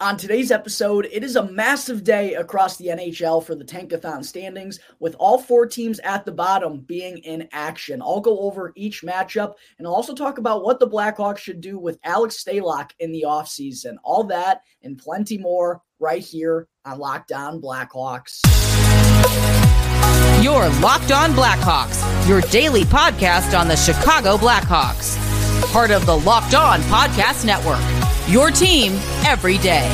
On today's episode, it is a massive day across the NHL for the Tankathon standings, with all four teams at the bottom being in action. I'll go over each matchup and I'll also talk about what the Blackhawks should do with Alex Stalock in the offseason. All that and plenty more right here on Locked On Blackhawks. Your Locked On Blackhawks, your daily podcast on the Chicago Blackhawks. Part of the Locked On Podcast Network. Your team every day.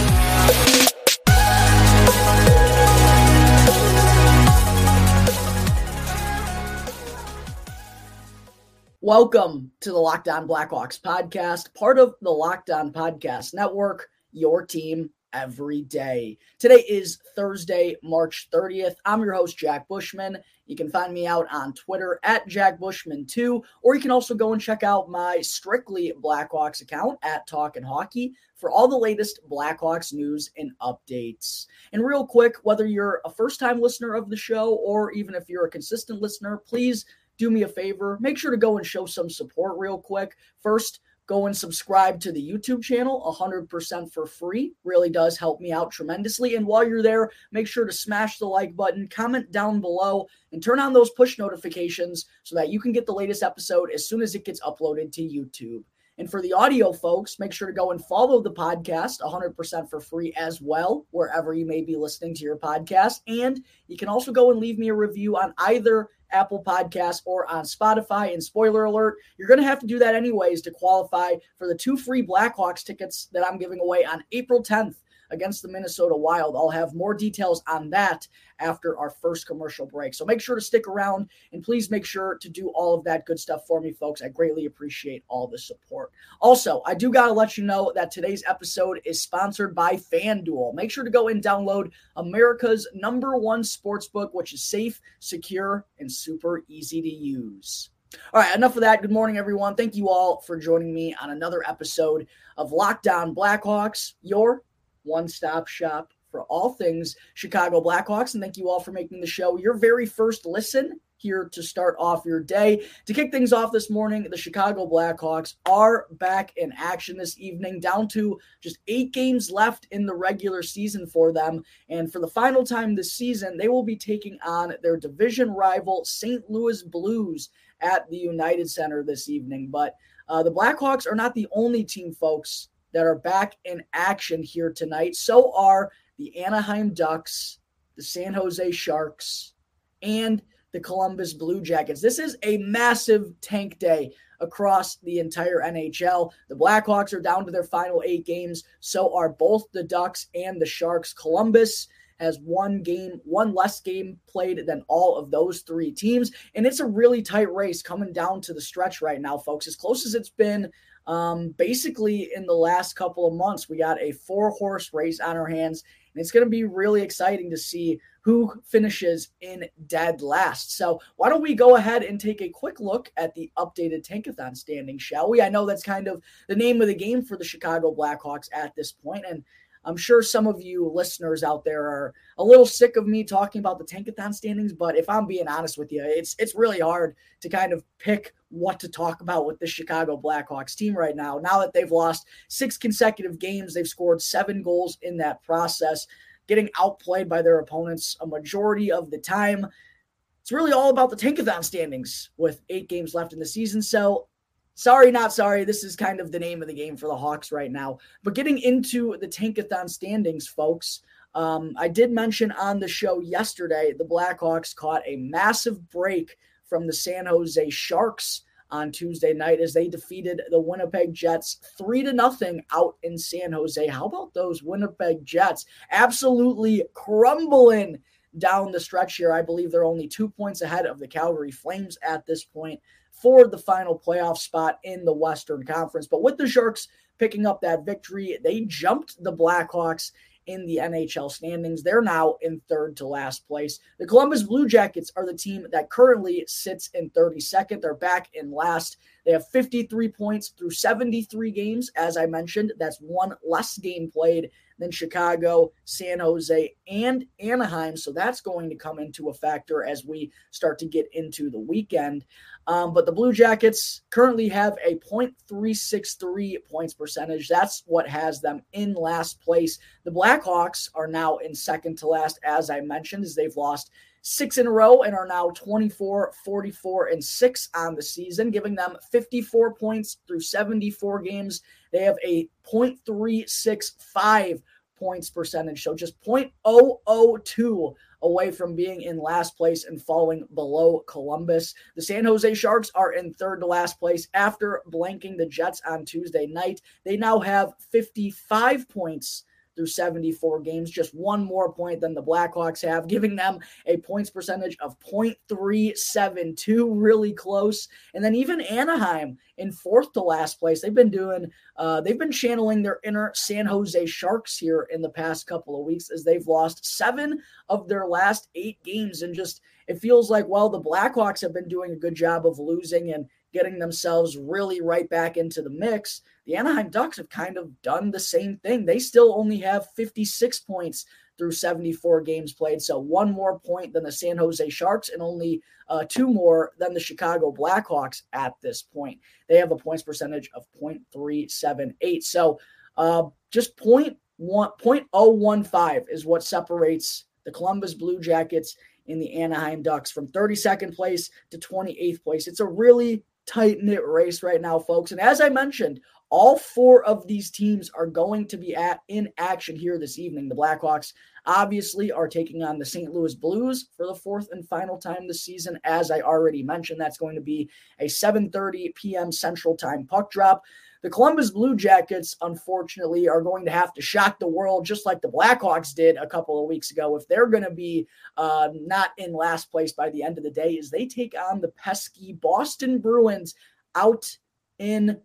Welcome to the Locked On Blackhawks podcast, part of the Locked On Podcast Network, your team every day. Today is Thursday, March 30th. I'm your host, Jack Bushman. You can find me out on Twitter at Jack Bushman2, or you can also go and check out my strictly Blackhawks account at Talkin' Hockey for all the latest Blackhawks news and updates. And real quick, whether you're a first time listener of the show or even if you're a consistent listener, please do me a favor. Make sure to go and show some support real quick. First, go and subscribe to the YouTube channel 100% for free. Really does help me out tremendously. And while you're there, make sure to smash the like button, comment down below, and turn on those push notifications so that you can get the latest episode as soon as it gets uploaded to YouTube. And for the audio folks, make sure to go and follow the podcast 100% for free as well, wherever you may be listening to your podcast. And you can also go and leave me a review on either Apple Podcasts, or on Spotify. And spoiler alert, you're going to have to do that anyways to qualify for the two free Blackhawks tickets that I'm giving away on April 10th against the Minnesota Wild. I'll have more details on that after our first commercial break. So make sure to stick around and please make sure to do all of that good stuff for me, folks. I greatly appreciate all the support. Also, I do got to let you know that today's episode is sponsored by FanDuel. Make sure to go and download America's number one sports book, which is safe, secure, and super easy to use. All right, enough of that. Good morning, everyone. Thank you all for joining me on another episode of Locked On Blackhawks, your one stop shop for all things Chicago Blackhawks. And thank you all for making the show your very first listen here to start off your day. To kick things off this morning, the Chicago Blackhawks are back in action this evening, down to just eight games left in the regular season for them. And for the final time this season, they will be taking on their division rival, St. Louis Blues, at the United Center this evening. But uh, the Blackhawks are not the only team, folks, that are back in action here tonight. So are the Anaheim Ducks, the San Jose Sharks, and the Columbus Blue Jackets. This is a massive tank day across the entire NHL. The Blackhawks are down to their final eight games. So are both the Ducks and the Sharks. Columbus has one game, one less game played than all of those three teams. And it's a really tight race coming down to the stretch right now, folks. As close as it's been um, basically, in the last couple of months, we got a four horse race on our hands, and it's going to be really exciting to see who finishes in dead last. So, why don't we go ahead and take a quick look at the updated Tankathon standing, shall we? I know that's kind of the name of the game for the Chicago Blackhawks at this point, and I'm sure some of you listeners out there are a little sick of me talking about the Tankathon standings, but if I'm being honest with you, it's it's really hard to kind of pick what to talk about with the Chicago Blackhawks team right now. Now that they've lost six consecutive games, they've scored seven goals in that process, getting outplayed by their opponents a majority of the time. It's really all about the Tankathon standings with eight games left in the season. So sorry, not sorry. This is kind of the name of the game for the Hawks right now. But getting into the Tankathon standings, folks, um, I did mention on the show yesterday the Blackhawks caught a massive break from the San Jose Sharks on Tuesday night as they defeated the Winnipeg Jets 3 to nothing out in San Jose. How about those Winnipeg Jets absolutely crumbling down the stretch here? I believe they're only 2 points ahead of the Calgary Flames at this point for the final playoff spot in the Western Conference. But with the Sharks picking up that victory, they jumped the Blackhawks in the NHL standings. They're now in third to last place. The Columbus Blue Jackets are the team that currently sits in 32nd. They're back in last. They have 53 points through 73 games. As I mentioned, that's one less game played than Chicago, San Jose, and Anaheim. So that's going to come into a factor as we start to get into the weekend. Um, but the Blue Jackets currently have a .363 points percentage. That's what has them in last place. The Blackhawks are now in second to last, as I mentioned, as they've lost six in a row and are now 24, 44, and six on the season, giving them 54 points through 74 games. They have a .365 points percentage, so just .002 away from being in last place and falling below Columbus. The San Jose Sharks are in third to last place after blanking the Jets on Tuesday night. They now have 55 points through 74 games, just one more point than the Blackhawks have, giving them a points percentage of 0.372, really close. And then even Anaheim in fourth to last place. They've been doing, uh, they've been channeling their inner San Jose Sharks here in the past couple of weeks as they've lost seven of their last eight games. And just, it feels like, well, the Blackhawks have been doing a good job of losing and getting themselves really right back into the mix. The Anaheim Ducks have kind of done the same thing. They still only have 56 points through 74 games played. So one more point than the San Jose Sharks and only uh, two more than the Chicago Blackhawks at this point. They have a points percentage of 0.378. So uh, just point one, 0.015 is what separates the Columbus Blue Jackets in the Anaheim Ducks from 32nd place to 28th place. It's a really tight knit race right now, folks. And as I mentioned, all four of these teams are going to be at in action here this evening. The Blackhawks obviously are taking on the St. Louis Blues for the fourth and final time this season. As I already mentioned, that's going to be a 7:30 p.m. Central Time puck drop. The Columbus Blue Jackets, unfortunately, are going to have to shock the world just like the Blackhawks did a couple of weeks ago. If they're going to be uh, not in last place by the end of the day, as they take on the pesky Boston Bruins out in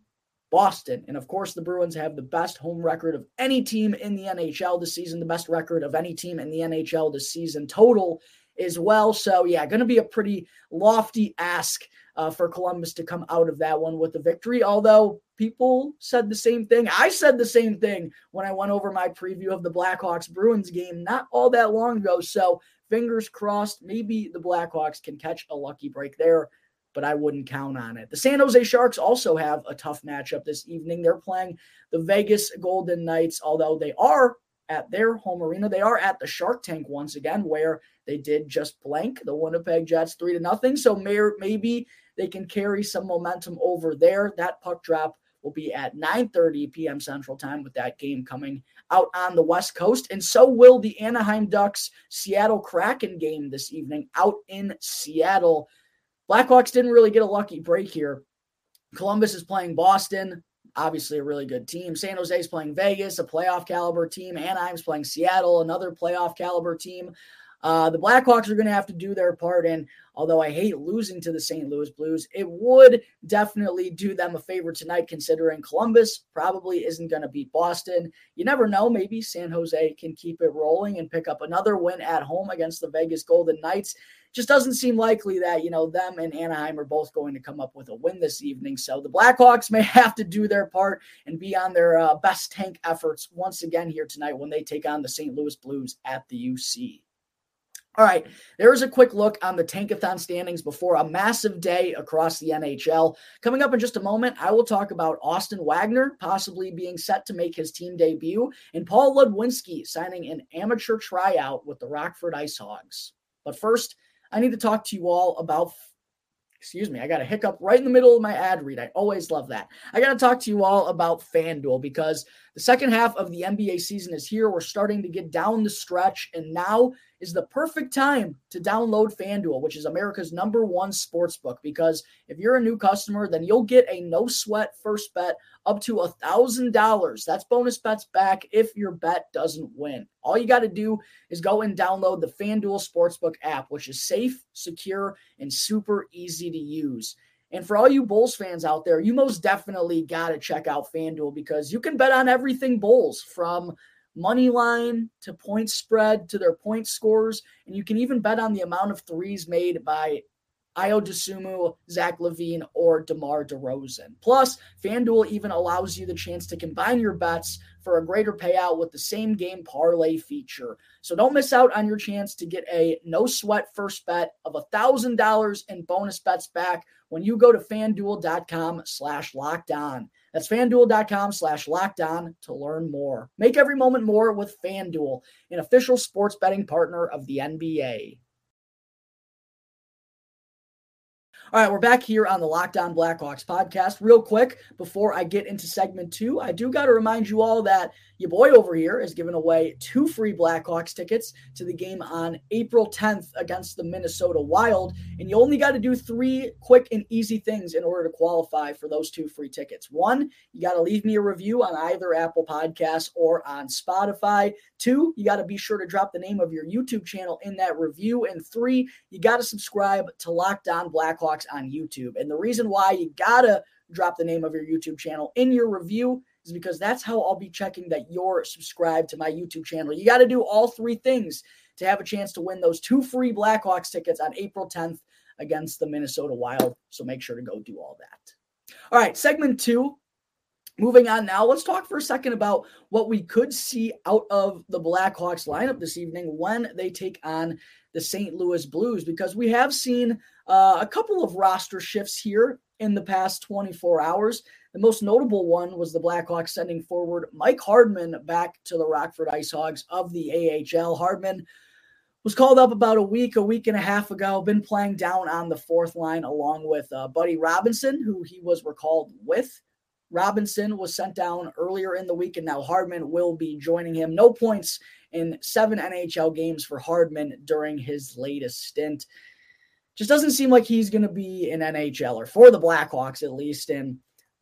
Boston. And of course, the Bruins have the best home record of any team in the NHL this season, the best record of any team in the NHL this season total as well. So, yeah, going to be a pretty lofty ask uh, for Columbus to come out of that one with a victory. Although people said the same thing. I said the same thing when I went over my preview of the Blackhawks Bruins game not all that long ago. So, fingers crossed, maybe the Blackhawks can catch a lucky break there but I wouldn't count on it. The San Jose Sharks also have a tough matchup this evening. They're playing the Vegas Golden Knights, although they are at their home arena. They are at the Shark Tank once again, where they did just blank the Winnipeg Jets three to nothing. So may, maybe they can carry some momentum over there. That puck drop will be at 9:30 p.m. Central Time with that game coming out on the West Coast, and so will the Anaheim Ducks Seattle Kraken game this evening out in Seattle. Blackhawks didn't really get a lucky break here. Columbus is playing Boston, obviously a really good team. San Jose is playing Vegas, a playoff caliber team. Anaheim's playing Seattle, another playoff caliber team. Uh, the Blackhawks are going to have to do their part. And although I hate losing to the St. Louis Blues, it would definitely do them a favor tonight, considering Columbus probably isn't going to beat Boston. You never know. Maybe San Jose can keep it rolling and pick up another win at home against the Vegas Golden Knights. Just doesn't seem likely that, you know, them and Anaheim are both going to come up with a win this evening. So the Blackhawks may have to do their part and be on their uh, best tank efforts once again here tonight when they take on the St. Louis Blues at the UC. All right, there's a quick look on the Tankathon standings before a massive day across the NHL. Coming up in just a moment, I will talk about Austin Wagner possibly being set to make his team debut and Paul Ludwinski signing an amateur tryout with the Rockford IceHogs. But first, I need to talk to you all about excuse me, I got a hiccup right in the middle of my ad read. I always love that. I got to talk to you all about FanDuel because the second half of the NBA season is here. We're starting to get down the stretch, and now is the perfect time to download FanDuel, which is America's number one sports book. Because if you're a new customer, then you'll get a no sweat first bet up to a thousand dollars. That's bonus bets back if your bet doesn't win. All you got to do is go and download the FanDuel Sportsbook app, which is safe, secure, and super easy to use. And for all you Bulls fans out there, you most definitely got to check out FanDuel because you can bet on everything Bulls from money line to point spread to their point scores. And you can even bet on the amount of threes made by Ayo Dosunmu, Zach LaVine, or DeMar DeRozan. Plus, FanDuel even allows you the chance to combine your bets for a greater payout with the same game parlay feature. So don't miss out on your chance to get a no sweat first bet of $1,000 in bonus bets back when you go to fanduel.com slash locked on. That's fanduel.com slash locked on to learn more. Make every moment more with FanDuel, an official sports betting partner of the NBA. All right, we're back here on the Locked On Blackhawks podcast. Real quick, before I get into segment two, I do got to remind you all that your boy over here is giving away two free Blackhawks tickets to the game on April 10th against the Minnesota Wild. And you only got to do three quick and easy things in order to qualify for those two free tickets. One, you got to leave me a review on either Apple Podcasts or on Spotify. Two, you got to be sure to drop the name of your YouTube channel in that review. And three, you got to subscribe to Lockdown On On YouTube. And the reason why you got to drop the name of your YouTube channel in your review is because that's how I'll be checking that you're subscribed to my YouTube channel. You got to do all three things to have a chance to win those two free Blackhawks tickets on April 10th against the Minnesota Wild. So make sure to go do all that. All right, segment two. Moving on now, let's talk for a second about what we could see out of the Blackhawks lineup this evening when they take on the St. Louis Blues, because we have seen uh, a couple of roster shifts here in the past 24 hours. The most notable one was the Blackhawks sending forward Mike Hardman back to the Rockford IceHogs of the AHL. Hardman was called up about a week, a week and a half ago, been playing down on the fourth line along with uh, Buddy Robinson, who he was recalled with. Robinson was sent down earlier in the week, and now Hardman will be joining him. No points in seven NHL games for Hardman during his latest stint. Just doesn't seem like he's going to be an NHL or for the Blackhawks at least. And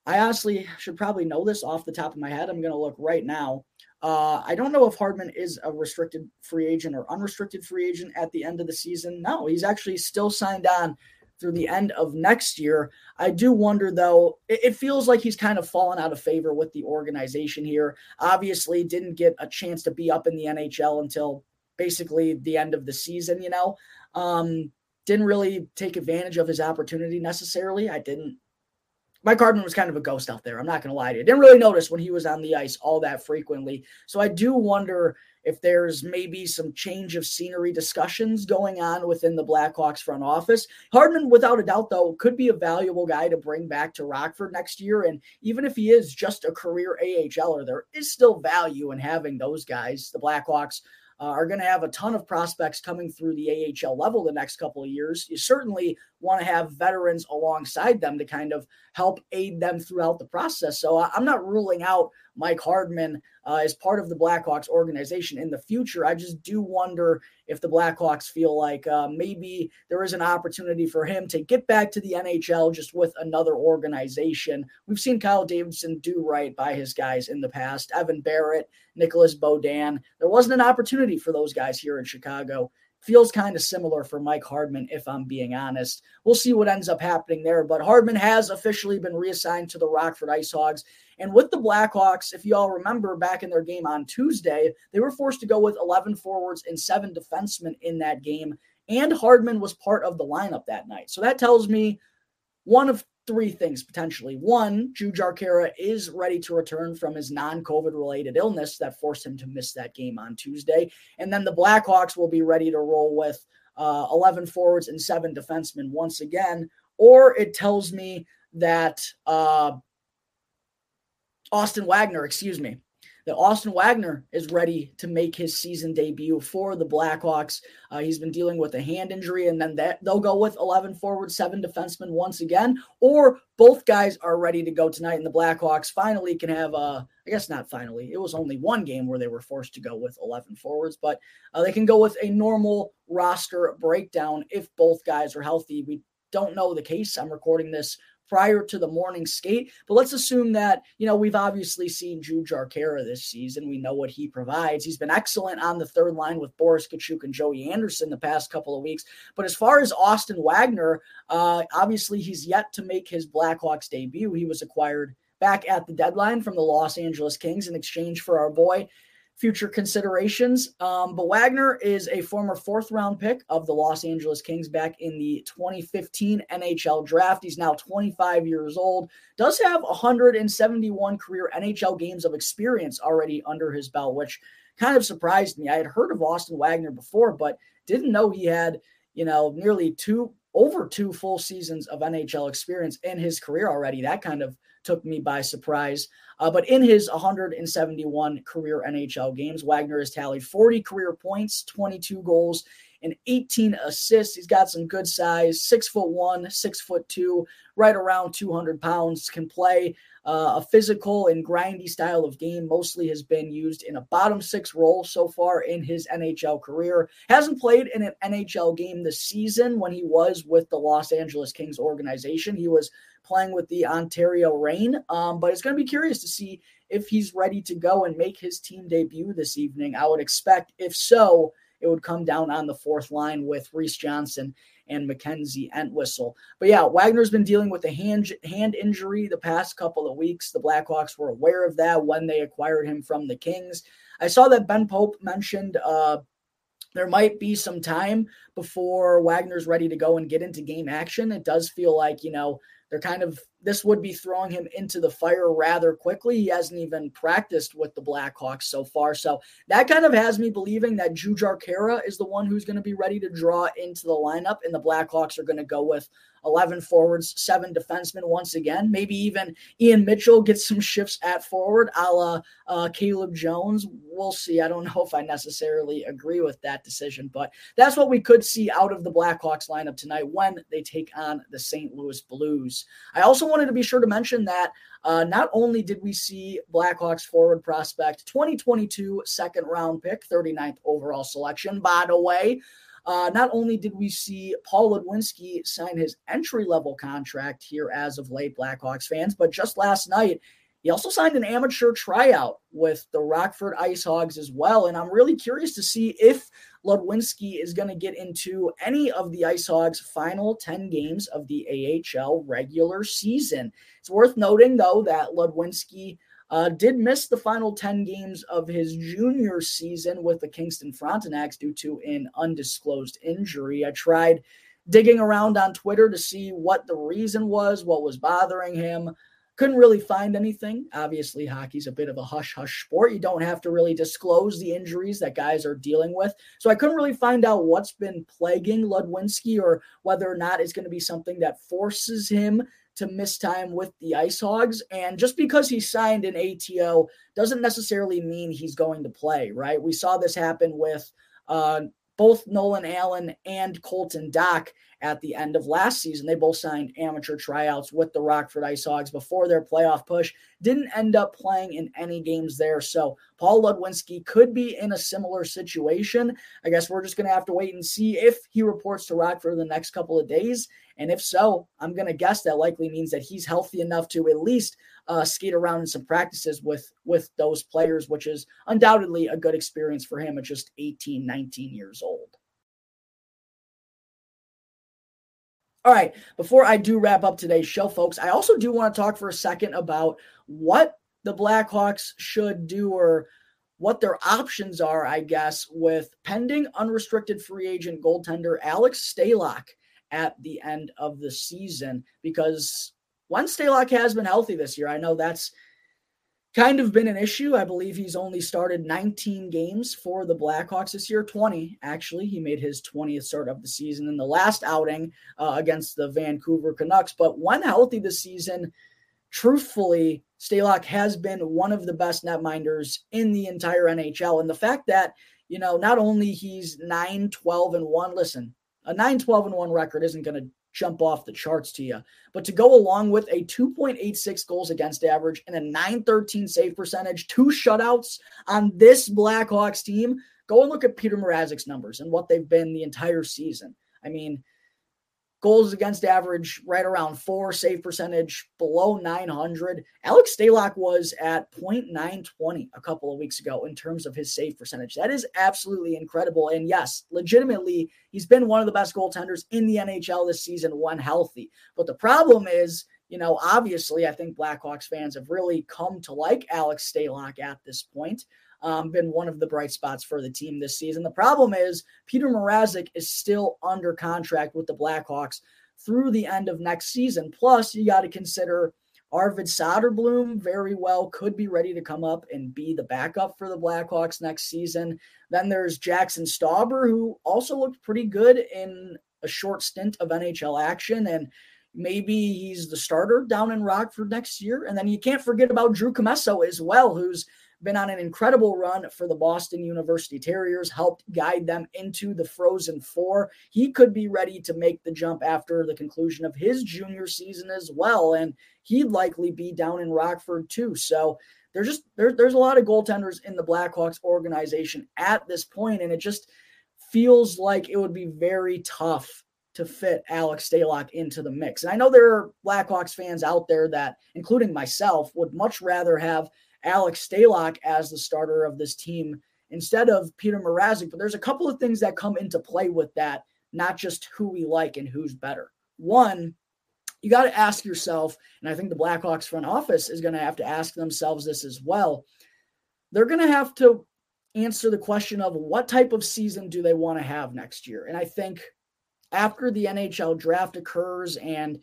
I honestly should probably know this off the top of my head. I'm going to look right now. Uh, I don't know if Hardman is a restricted free agent or unrestricted free agent at the end of the season. No, he's actually still signed on through the end of next year. I do wonder, though, it, it, feels like he's kind of fallen out of favor with the organization here. Obviously, didn't get a chance to be up in the NHL until basically the end of the season, you know. Um, didn't really take advantage of his opportunity necessarily. I didn't Mike Hardman was kind of a ghost out there. I'm not going to lie to you. I Didn't really notice when he was on the ice all that frequently. So I do wonder if there's maybe some change of scenery discussions going on within the Blackhawks front office. Hardman, without a doubt, though, could be a valuable guy to bring back to Rockford next year. And even if he is just a career AHLer, there is still value in having those guys. The Blackhawks uh, are going to have a ton of prospects coming through the AHL level the next couple of years. You certainly want to have veterans alongside them to kind of help aid them throughout the process. So I'm not ruling out Mike Hardman uh, as part of the Blackhawks organization in the future. I just do wonder if the Blackhawks feel like uh, maybe there is an opportunity for him to get back to the NHL just with another organization. We've seen Kyle Davidson do right by his guys in the past, Evan Barratt, Nicolas Beaudin. There wasn't an opportunity for those guys here in Chicago feels kind of similar for Mike Hardman, if I'm being honest. We'll see what ends up happening there. But Hardman has officially been reassigned to the Rockford IceHogs. And with the Blackhawks, if you all remember back in their game on Tuesday, they were forced to go with 11 forwards and seven defensemen in that game. And Hardman was part of the lineup that night. So that tells me one of three things potentially. One, Jujhar Khaira is ready to return from his non COVID related illness that forced him to miss that game on Tuesday. And then the Blackhawks will be ready to roll with uh, 11 forwards and seven defensemen once again. Or it tells me that uh, Austin Wagner, excuse me, that Austin Wagner is ready to make his season debut for the Blackhawks. Uh, he's been dealing with a hand injury, and then that they'll go with 11 forward, seven defensemen once again, or both guys are ready to go tonight, and the Blackhawks finally can have a. I guess not finally. It was only one game where they were forced to go with 11 forwards, but uh, they can go with a normal roster breakdown if both guys are healthy. We don't know the case. I'm recording this prior to the morning skate. But let's assume that, you know, we've obviously seen Jujhar Khaira this season. We know what he provides. He's been excellent on the third line with Boris Katchouk and Joey Anderson the past couple of weeks. But as far as Austin Wagner, uh, obviously he's yet to make his Blackhawks debut. He was acquired back at the deadline from the Los Angeles Kings in exchange for our boy future considerations. Um, but Wagner is a former fourth round pick of the Los Angeles Kings back in the 2015 NHL draft. He's now 25 years old, does have 171 career NHL games of experience already under his belt, which kind of surprised me. I had heard of Austin Wagner before, but didn't know he had, you know, nearly two over two full seasons of NHL experience in his career already. That kind of took me by surprise. Uh, but in his 171 career NHL games, Wagner has tallied 40 career points, 22 goals, and 18 assists. He's got some good size, six foot one, six foot two, right around 200 pounds, can play uh, a physical and grindy style of game. Mostly has been used in a bottom six role so far in his NHL career. Hasn't played in an NHL game this season when he was with the Los Angeles Kings organization. He was playing with the Ontario Reign, um, but it's going to be curious to see if he's ready to go and make his team debut this evening. I would expect, if so, it would come down on the fourth line with Reese Johnson and Mackenzie Entwistle. But yeah, Wagner's been dealing with a hand hand injury the past couple of weeks. The Blackhawks were aware of that when they acquired him from the Kings. I saw that Ben Pope mentioned uh, there might be some time before Wagner's ready to go and get into game action. It does feel like, you know, they're kind of this would be throwing him into the fire rather quickly. He hasn't even practiced with the Blackhawks so far. So that kind of has me believing that Jujhar Khaira is the one who's going to be ready to draw into the lineup, and the Blackhawks are going to go with 11 forwards, seven defensemen once again. Maybe even Ian Mitchell gets some shifts at forward, a la uh, Caleb Jones. We'll see. I don't know if I necessarily agree with that decision, but that's what we could see out of the Blackhawks lineup tonight when they take on the St. Louis Blues. I also wanted to be sure to mention that uh, not only did we see Blackhawks forward prospect 2022 second round pick, 39th overall selection, by the way, uh, not only did we see Paul Ludwinski sign his entry level contract here as of late, Blackhawks fans, but just last night, he also signed an amateur tryout with the Rockford IceHogs as well. And I'm really curious to see if Ludwinski is going to get into any of the IceHogs' final 10 games of the AHL regular season. It's worth noting, though, that Ludwinski uh, did miss the final 10 games of his junior season with the Kingston Frontenacs due to an undisclosed injury. I tried digging around on Twitter to see what the reason was, what was bothering him. Couldn't really find anything. Obviously, hockey's a bit of a hush hush sport. You don't have to really disclose the injuries that guys are dealing with. So I couldn't really find out what's been plaguing Ludwinski or whether or not it's going to be something that forces him to miss time with the IceHogs. And just because he signed an ATO doesn't necessarily mean he's going to play, right? We saw this happen with uh, both Nolan Allan and Colton Dach at the end of last season. They both signed amateur tryouts with the Rockford IceHogs before their playoff push. Didn't end up playing in any games there. So Paul Ludwinski could be in a similar situation. I guess we're just going to have to wait and see if he reports to Rockford the next couple of days. And if so, I'm going to guess that likely means that he's healthy enough to at least uh, skate around in some practices with with those players, which is undoubtedly a good experience for him at just 18, 19 years old. All right, before I do wrap up today's show, folks, I also do want to talk for a second about what the Blackhawks should do or what their options are, I guess, with pending unrestricted free agent goaltender Alex Stalock at the end of the season. Because when Stalock has been healthy this year, I know that's kind of been an issue. I believe he's only started 19 games for the Blackhawks this year, 20 actually. He made his 20th start of the season in the last outing uh, against the Vancouver Canucks. But when healthy this season, truthfully, Stalock has been one of the best netminders in the entire NHL. And the fact that, you know, not only he's 9, 12, and 1, listen, a 9, 12, and 1 record isn't going to jump off the charts to you. But to go along with a 2.86 goals against average and a 913 save percentage, two shutouts on this Blackhawks team, go and look at Peter Mrazek's numbers and what they've been the entire season. I mean, goals against average right around four, save percentage below 900. Alex Stalock was at 0.920 a couple of weeks ago in terms of his save percentage. That is absolutely incredible. And yes, legitimately, he's been one of the best goaltenders in the NHL this season when healthy. But the problem is, you know, obviously, I think Blackhawks fans have really come to like Alex Stalock at this point. Um, been one of the bright spots for the team this season. The problem is Peter Mrazek is still under contract with the Blackhawks through the end of next season. Plus, you got to consider Arvid Soderblom very well could be ready to come up and be the backup for the Blackhawks next season. Then there's Jackson Stauber, who also looked pretty good in a short stint of NHL action. And maybe he's the starter down in Rockford next year. And then you can't forget about Drew Commesso as well, who's been on an incredible run for the Boston University Terriers, helped guide them into the Frozen Four. He could be ready to make the jump after the conclusion of his junior season as well. And he'd likely be down in Rockford too. So there's just there, there's a lot of goaltenders in the Blackhawks organization at this point, and it just feels like it would be very tough to fit Alex Stalock into the mix. And I know there are Blackhawks fans out there that, including myself, would much rather have Alex Stalock as the starter of this team instead of Peter Mrazek. But there's a couple of things that come into play with that, not just who we like and who's better. One, you got to ask yourself, and I think the Blackhawks front office is going to have to ask themselves this as well. They're going to have to answer the question of what type of season do they want to have next year. And I think after the NHL draft occurs and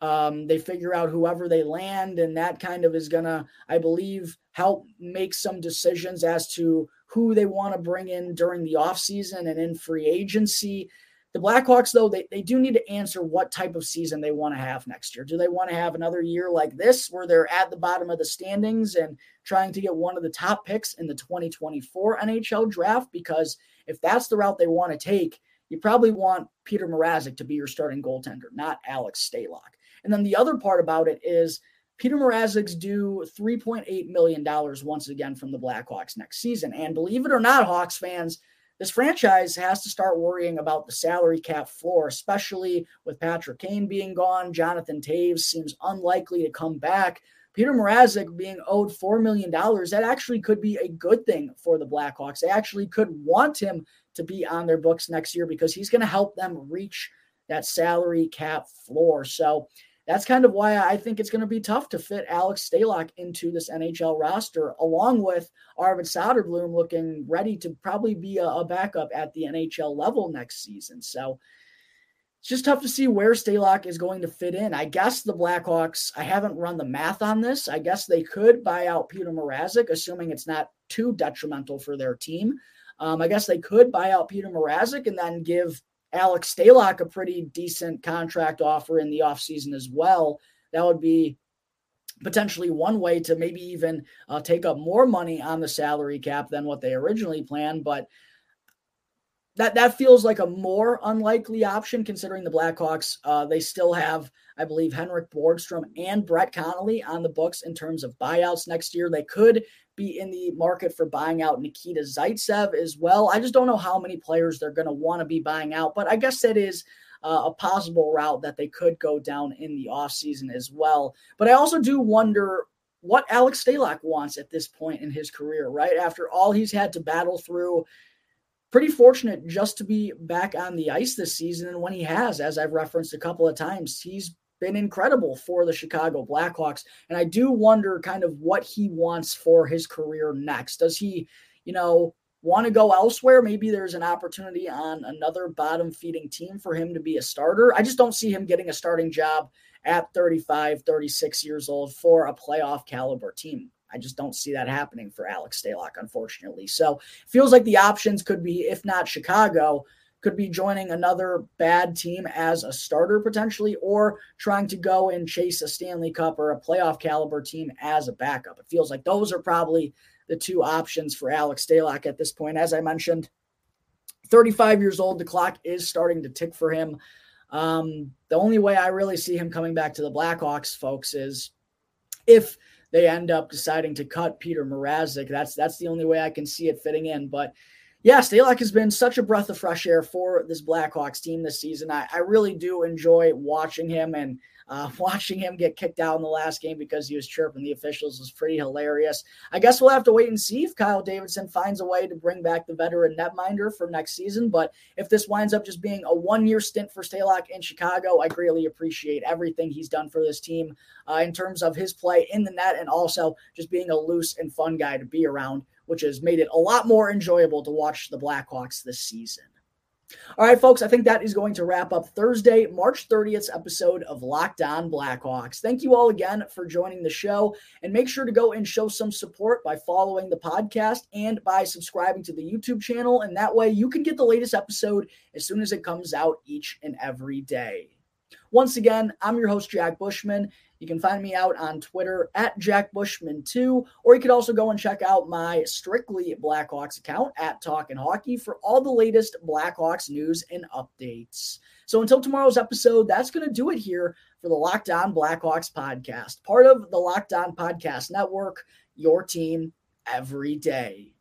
um, they figure out whoever they land, and that kind of is going to, I believe, help make some decisions as to who they want to bring in during the offseason and in free agency. The Blackhawks, though, they, they do need to answer what type of season they want to have next year. Do they want to have another year like this where they're at the bottom of the standings and trying to get one of the top picks in the 2024 NHL draft? Because if that's the route they want to take, you probably want Peter Mrazek to be your starting goaltender, not Alex Stalock. And then the other part about it is Peter Mrazek's due $3.8 million once again from the Blackhawks next season. And believe it or not, Hawks fans, this franchise has to start worrying about the salary cap floor, especially with Patrick Kane being gone. Jonathan Toews seems unlikely to come back. Peter Mrazek being owed $4 million, that actually could be a good thing for the Blackhawks. They actually could want him to be on their books next year because he's going to help them reach that salary cap floor. So that's kind of why I think it's going to be tough to fit Alex Stalock into this NHL roster, along with Arvid Soderblom looking ready to probably be a, a, backup at the NHL level next season. So it's just tough to see where Stalock is going to fit in. I guess the Blackhawks, I haven't run the math on this. I guess they could buy out Peter Mrazek, assuming it's not too detrimental for their team. Um, I guess they could buy out Peter Mrazek and then give Alex Stalock a pretty decent contract offer in the offseason as well. That would be potentially one way to maybe even uh, take up more money on the salary cap than what they originally planned. But that that feels like a more unlikely option considering the Blackhawks. Uh, they still have, I believe, Henrik Borgstrom and Brett Connolly on the books in terms of buyouts next year. They could be in the market for buying out Nikita Zaitsev as well. I just don't know how many players they're going to want to be buying out, but I guess that is uh, a possible route that they could go down in the offseason as well. But I also do wonder what Alex Stalock wants at this point in his career, right? After all he's had to battle through pretty fortunate just to be back on the ice this season. And when he has, as I've referenced a couple of times, he's been incredible for the Chicago Blackhawks. And I do wonder kind of what he wants for his career next. Does he, you know, want to go elsewhere? Maybe there's an opportunity on another bottom feeding team for him to be a starter. I just don't see him getting a starting job at 35, 36 years old for a playoff caliber team. I just don't see that happening for Alex Stalock, unfortunately. So it feels like the options could be, if not Chicago, could be joining another bad team as a starter potentially, or trying to go and chase a Stanley Cup or a playoff caliber team as a backup. It feels like those are probably the two options for Alex Stalock at this point. As I mentioned, 35 years old, the clock is starting to tick for him. Um, the only way I really see him coming back to the Blackhawks, folks, is if they end up deciding to cut Peter Mrazek. That's that's the only way I can see it fitting in. But yeah, Stalock has been such a breath of fresh air for this Blackhawks team this season. I, I really do enjoy watching him and uh, watching him get kicked out in the last game because he was chirping the officials was pretty hilarious. I guess we'll have to wait and see if Kyle Davidson finds a way to bring back the veteran netminder for next season. But if this winds up just being a one year stint for Stalock in Chicago, I greatly appreciate everything he's done for this team uh, in terms of his play in the net and also just being a loose and fun guy to be around which has made it a lot more enjoyable to watch the Blackhawks this season. All right, folks, I think that is going to wrap up Thursday, March 30th episode of Locked On Blackhawks. Thank you all again for joining the show. And make sure to go and show some support by following the podcast and by subscribing to the YouTube channel. And that way you can get the latest episode as soon as it comes out each and every day. Once again, I'm your host, Jack Bushman. You can find me out on Twitter at Jack Bushman2, or you could also go and check out my Strictly Blackhawks account at Talkin' Hockey for all the latest Blackhawks news and updates. So until tomorrow's episode, that's going to do it here for the Locked On Blackhawks podcast, part of the Locked On Podcast Network, your team every day.